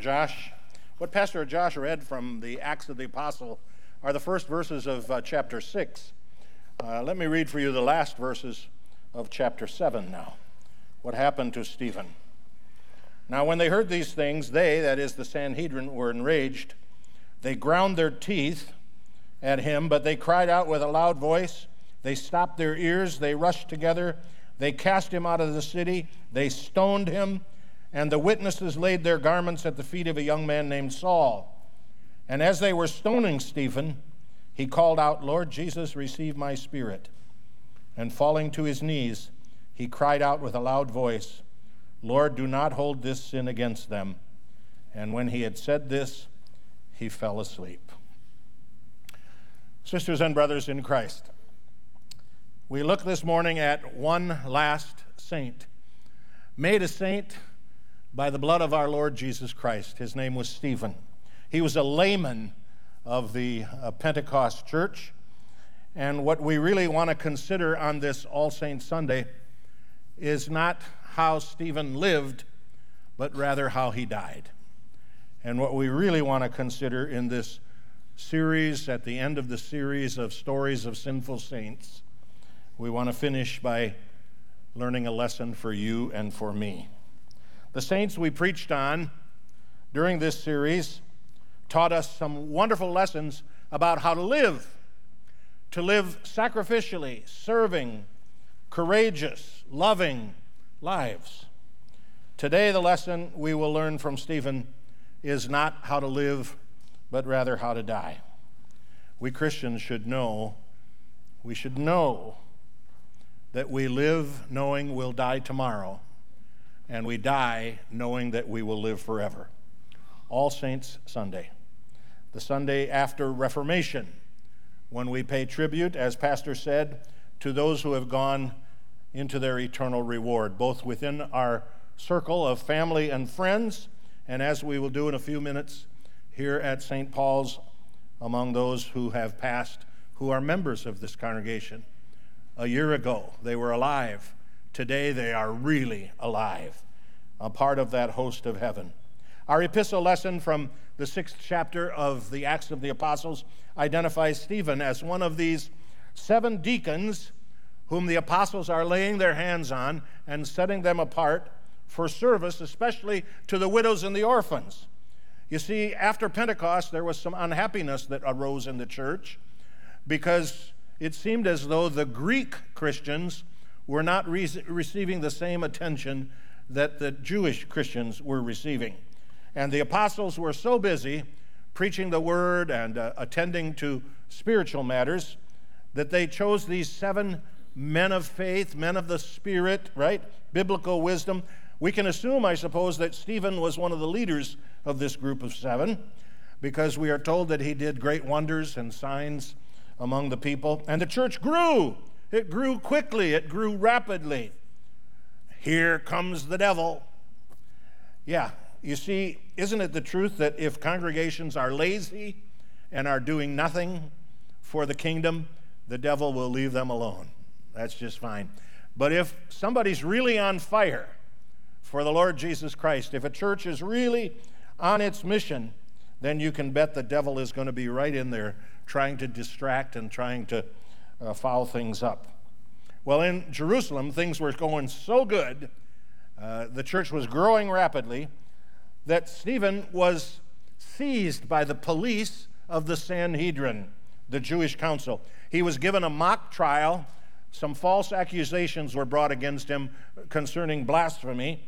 Josh. What Pastor Josh read from the Acts of the Apostle are the first verses of uh, chapter 6. Uh, let me read for you the last verses of chapter 7 now. What happened to Stephen? Now, when they heard these things, they, that is the Sanhedrin, were enraged. They ground their teeth at him, but they cried out with a loud voice. They stopped their ears. They rushed together. They cast him out of the city. They stoned him and the witnesses laid their garments at the feet of a young man named Saul. And as they were stoning Stephen, he called out, Lord Jesus, receive my spirit. And falling to his knees, he cried out with a loud voice, Lord, do not hold this sin against them. And when he had said this, he fell asleep. Sisters and brothers in Christ, we look this morning at one last saint, made a saint by the blood of our Lord Jesus Christ. His name was Stephen. He was a layman of the uh, Pentecost church. And what we really want to consider on this All Saints Sunday is not how Stephen lived, but rather how he died. And what we really want to consider in this series, at the end of the series of stories of sinful saints, we want to finish by learning a lesson for you and for me. The saints we preached on during this series taught us some wonderful lessons about how to live, to live sacrificially, serving, courageous, loving lives. Today, the lesson we will learn from Stephen is not how to live, but rather how to die. We Christians should know, we should know that we live knowing we'll die tomorrow and we die knowing that we will live forever. All Saints Sunday, the Sunday after Reformation, when we pay tribute, as Pastor said, to those who have gone into their eternal reward, both within our circle of family and friends, and as we will do in a few minutes here at St. Paul's among those who have passed, who are members of this congregation. A year ago, they were alive Today they are really alive, a part of that host of heaven. Our epistle lesson from the sixth chapter of the Acts of the Apostles identifies Stephen as one of these seven deacons whom the apostles are laying their hands on and setting them apart for service, especially to the widows and the orphans. You see, after Pentecost, there was some unhappiness that arose in the church because it seemed as though the Greek Christians were not re- receiving the same attention that the Jewish Christians were receiving. And the apostles were so busy preaching the word and uh, attending to spiritual matters that they chose these seven men of faith, men of the Spirit, right? Biblical wisdom. We can assume, I suppose, that Stephen was one of the leaders of this group of seven because we are told that he did great wonders and signs among the people. And the church grew it grew quickly, it grew rapidly. Here comes the devil. Yeah, you see, isn't it the truth that if congregations are lazy and are doing nothing for the kingdom, the devil will leave them alone? That's just fine. But if somebody's really on fire for the Lord Jesus Christ, if a church is really on its mission, then you can bet the devil is going to be right in there trying to distract and trying to uh, foul things up. Well, in Jerusalem, things were going so good, uh, the church was growing rapidly, that Stephen was seized by the police of the Sanhedrin, the Jewish council. He was given a mock trial. Some false accusations were brought against him concerning blasphemy.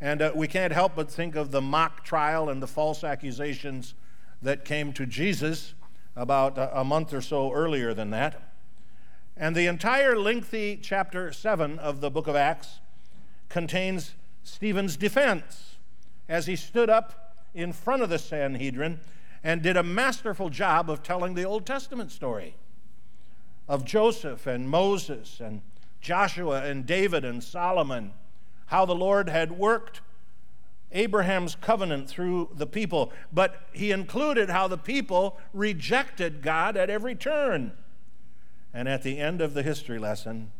And uh, we can't help but think of the mock trial and the false accusations that came to Jesus about a, a month or so earlier than that. And the entire lengthy chapter 7 of the book of Acts contains Stephen's defense as he stood up in front of the Sanhedrin and did a masterful job of telling the Old Testament story of Joseph and Moses and Joshua and David and Solomon, how the Lord had worked Abraham's covenant through the people, but he included how the people rejected God at every turn. And at the end of the history lesson,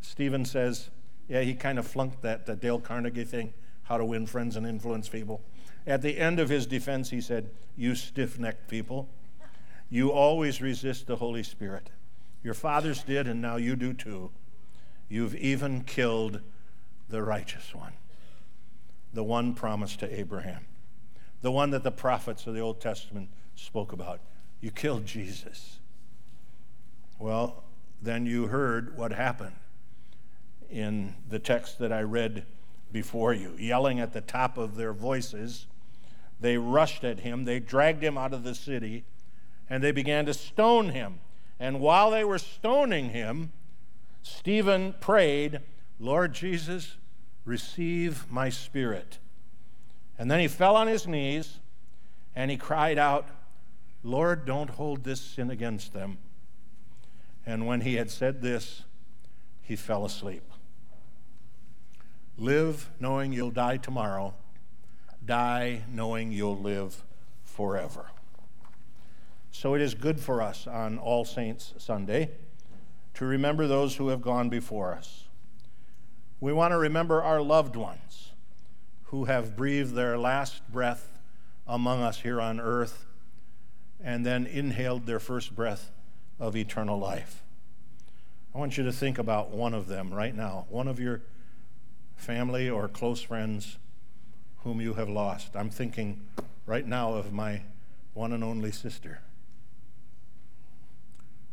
Stephen says, yeah, he kind of flunked that, that Dale Carnegie thing, how to win friends and influence people. At the end of his defense, he said, You stiff necked people, you always resist the Holy Spirit. Your fathers did, and now you do too. You've even killed the righteous one, the one promised to Abraham, the one that the prophets of the Old Testament spoke about. You killed Jesus. Well, then you heard what happened in the text that I read before you, yelling at the top of their voices. They rushed at him, they dragged him out of the city, and they began to stone him. And while they were stoning him, Stephen prayed, Lord Jesus, receive my spirit. And then he fell on his knees and he cried out, Lord, don't hold this sin against them. And when he had said this, he fell asleep. Live knowing you'll die tomorrow, die knowing you'll live forever. So it is good for us on All Saints Sunday to remember those who have gone before us. We want to remember our loved ones who have breathed their last breath among us here on earth and then inhaled their first breath of eternal life. I want you to think about one of them right now, one of your family or close friends whom you have lost. I'm thinking right now of my one and only sister.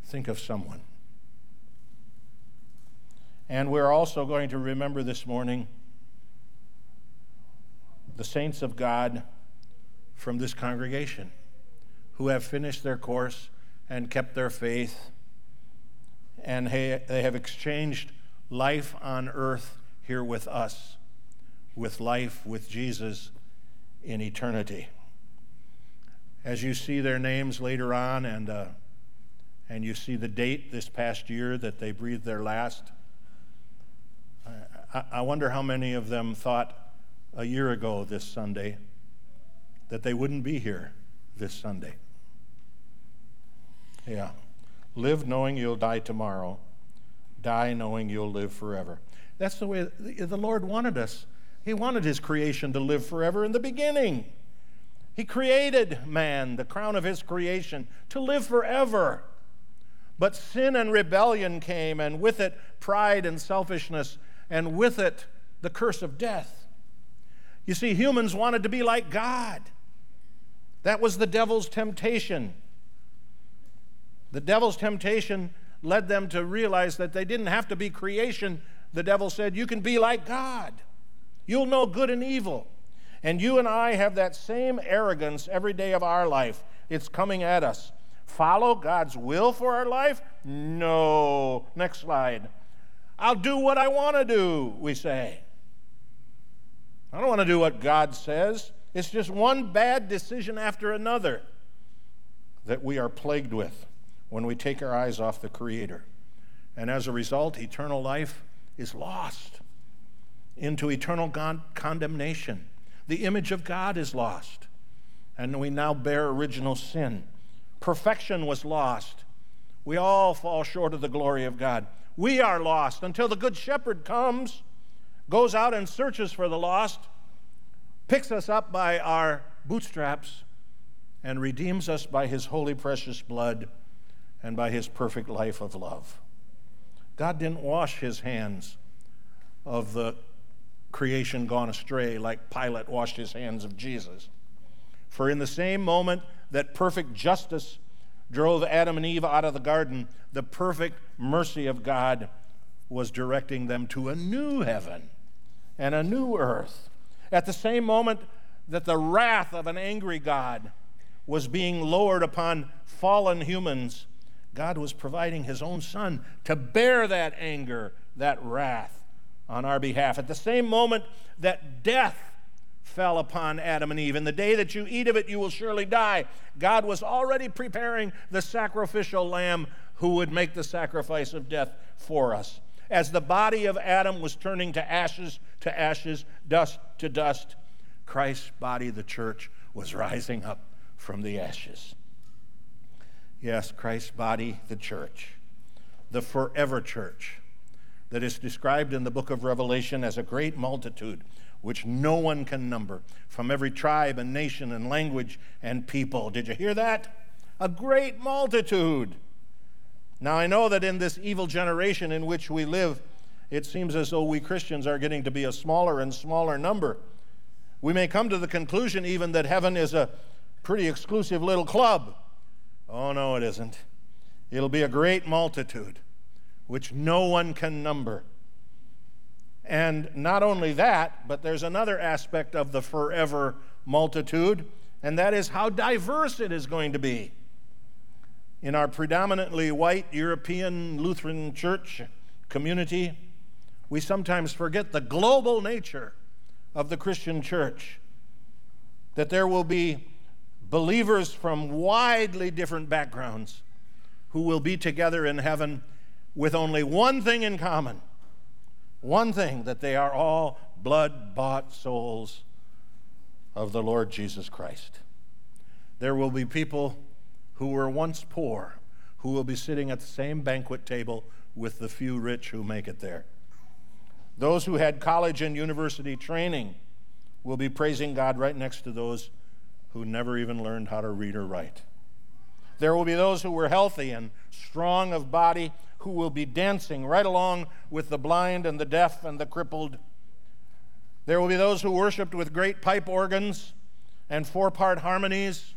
Think of someone. And we're also going to remember this morning the saints of God from this congregation who have finished their course and kept their faith, and they have exchanged life on earth here with us with life with Jesus in eternity. As you see their names later on, and, uh, and you see the date this past year that they breathed their last, I, I wonder how many of them thought a year ago this Sunday that they wouldn't be here this Sunday. Yeah. Live knowing you'll die tomorrow, die knowing you'll live forever. That's the way the Lord wanted us. He wanted His creation to live forever in the beginning. He created man, the crown of His creation, to live forever. But sin and rebellion came, and with it, pride and selfishness, and with it, the curse of death. You see, humans wanted to be like God. That was the devil's temptation. The devil's temptation led them to realize that they didn't have to be creation the devil said, You can be like God. You'll know good and evil. And you and I have that same arrogance every day of our life. It's coming at us. Follow God's will for our life? No. Next slide. I'll do what I want to do, we say. I don't want to do what God says. It's just one bad decision after another that we are plagued with when we take our eyes off the Creator. And as a result, eternal life is lost into eternal con- condemnation. The image of God is lost, and we now bear original sin. Perfection was lost. We all fall short of the glory of God. We are lost until the Good Shepherd comes, goes out and searches for the lost, picks us up by our bootstraps, and redeems us by his holy, precious blood and by his perfect life of love. God didn't wash his hands of the creation gone astray like Pilate washed his hands of Jesus. For in the same moment that perfect justice drove Adam and Eve out of the garden, the perfect mercy of God was directing them to a new heaven and a new earth. At the same moment that the wrath of an angry God was being lowered upon fallen humans, God was providing his own son to bear that anger, that wrath on our behalf. At the same moment that death fell upon Adam and Eve, in the day that you eat of it, you will surely die. God was already preparing the sacrificial lamb who would make the sacrifice of death for us. As the body of Adam was turning to ashes to ashes, dust to dust, Christ's body, the church, was rising up from the ashes. Yes, Christ's body, the church, the forever church that is described in the book of Revelation as a great multitude, which no one can number, from every tribe and nation and language and people. Did you hear that? A great multitude. Now, I know that in this evil generation in which we live, it seems as though we Christians are getting to be a smaller and smaller number. We may come to the conclusion even that heaven is a pretty exclusive little club. Oh, no, it isn't. It'll be a great multitude, which no one can number. And not only that, but there's another aspect of the forever multitude, and that is how diverse it is going to be. In our predominantly white European Lutheran church community, we sometimes forget the global nature of the Christian church. That there will be believers from widely different backgrounds who will be together in heaven with only one thing in common one thing that they are all blood bought souls of the Lord Jesus Christ. There will be people who were once poor who will be sitting at the same banquet table with the few rich who make it there. Those who had college and university training will be praising God right next to those who never even learned how to read or write. There will be those who were healthy and strong of body who will be dancing right along with the blind and the deaf and the crippled. There will be those who worshiped with great pipe organs and four part harmonies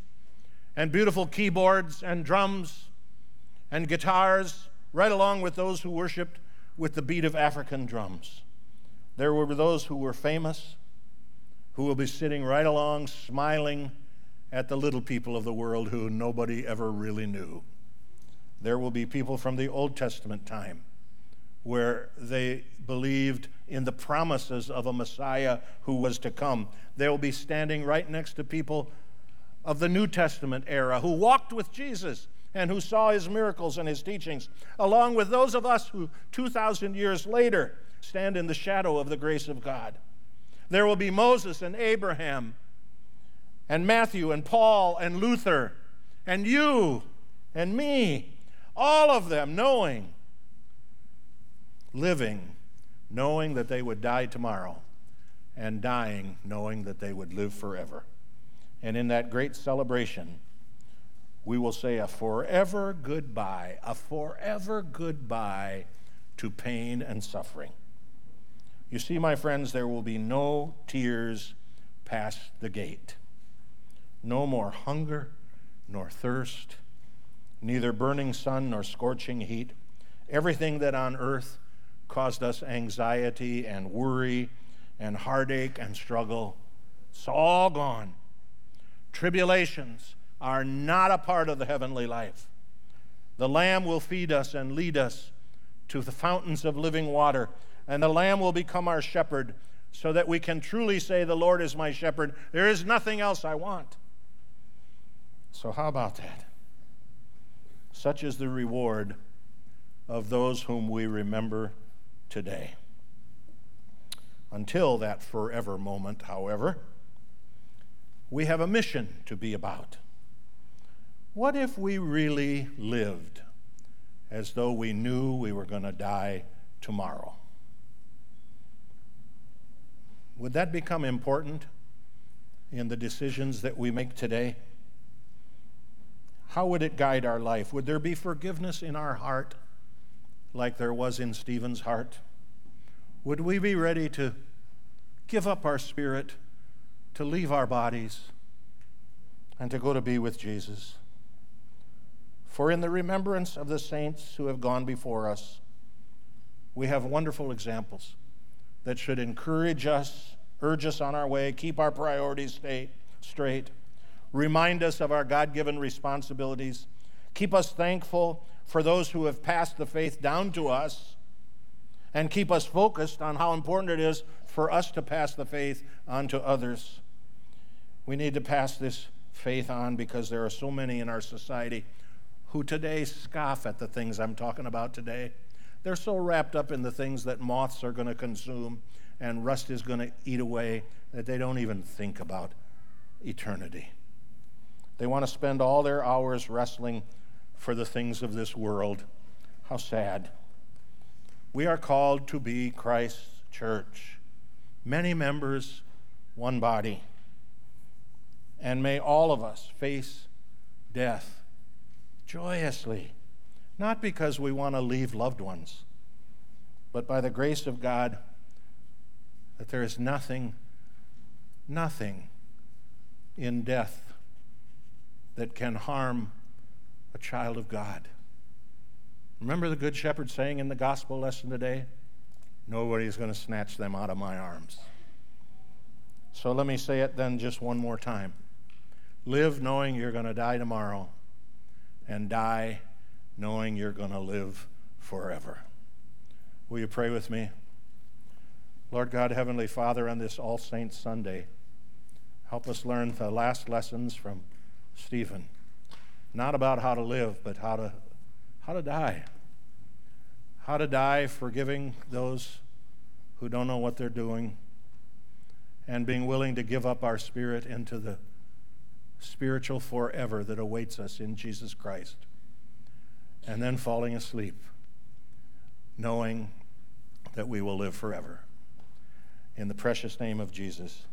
and beautiful keyboards and drums and guitars, right along with those who worshiped with the beat of African drums. There were those who were famous, who will be sitting right along, smiling at the little people of the world who nobody ever really knew there will be people from the Old Testament time where they believed in the promises of a Messiah who was to come. They will be standing right next to people of the New Testament era who walked with Jesus and who saw his miracles and his teachings, along with those of us who 2,000 years later stand in the shadow of the grace of God. There will be Moses and Abraham and Matthew and Paul and Luther and you and me all of them knowing, living, knowing that they would die tomorrow, and dying, knowing that they would live forever. And in that great celebration, we will say a forever goodbye, a forever goodbye to pain and suffering. You see, my friends, there will be no tears past the gate, no more hunger nor thirst neither burning sun nor scorching heat. Everything that on earth caused us anxiety and worry and heartache and struggle, it's all gone. Tribulations are not a part of the heavenly life. The Lamb will feed us and lead us to the fountains of living water, and the Lamb will become our shepherd so that we can truly say, The Lord is my shepherd. There is nothing else I want. So, how about that? Such is the reward of those whom we remember today. Until that forever moment, however, we have a mission to be about. What if we really lived as though we knew we were going to die tomorrow? Would that become important in the decisions that we make today? How would it guide our life? Would there be forgiveness in our heart like there was in Stephen's heart? Would we be ready to give up our spirit, to leave our bodies, and to go to be with Jesus? For in the remembrance of the saints who have gone before us, we have wonderful examples that should encourage us, urge us on our way, keep our priorities straight remind us of our God given responsibilities, keep us thankful for those who have passed the faith down to us, and keep us focused on how important it is for us to pass the faith on to others. We need to pass this faith on because there are so many in our society who today scoff at the things I'm talking about today. They're so wrapped up in the things that moths are going to consume and rust is going to eat away that they don't even think about eternity. They want to spend all their hours wrestling for the things of this world. How sad. We are called to be Christ's church, many members, one body. And may all of us face death joyously, not because we want to leave loved ones, but by the grace of God, that there is nothing, nothing in death that can harm a child of God. Remember the Good Shepherd saying in the gospel lesson today? Nobody's going to snatch them out of my arms. So let me say it then just one more time. Live knowing you're going to die tomorrow, and die knowing you're going to live forever. Will you pray with me? Lord God, Heavenly Father, on this All Saints Sunday, help us learn the last lessons from Stephen. Not about how to live, but how to, how to die. How to die forgiving those who don't know what they're doing and being willing to give up our spirit into the spiritual forever that awaits us in Jesus Christ. And then falling asleep, knowing that we will live forever. In the precious name of Jesus.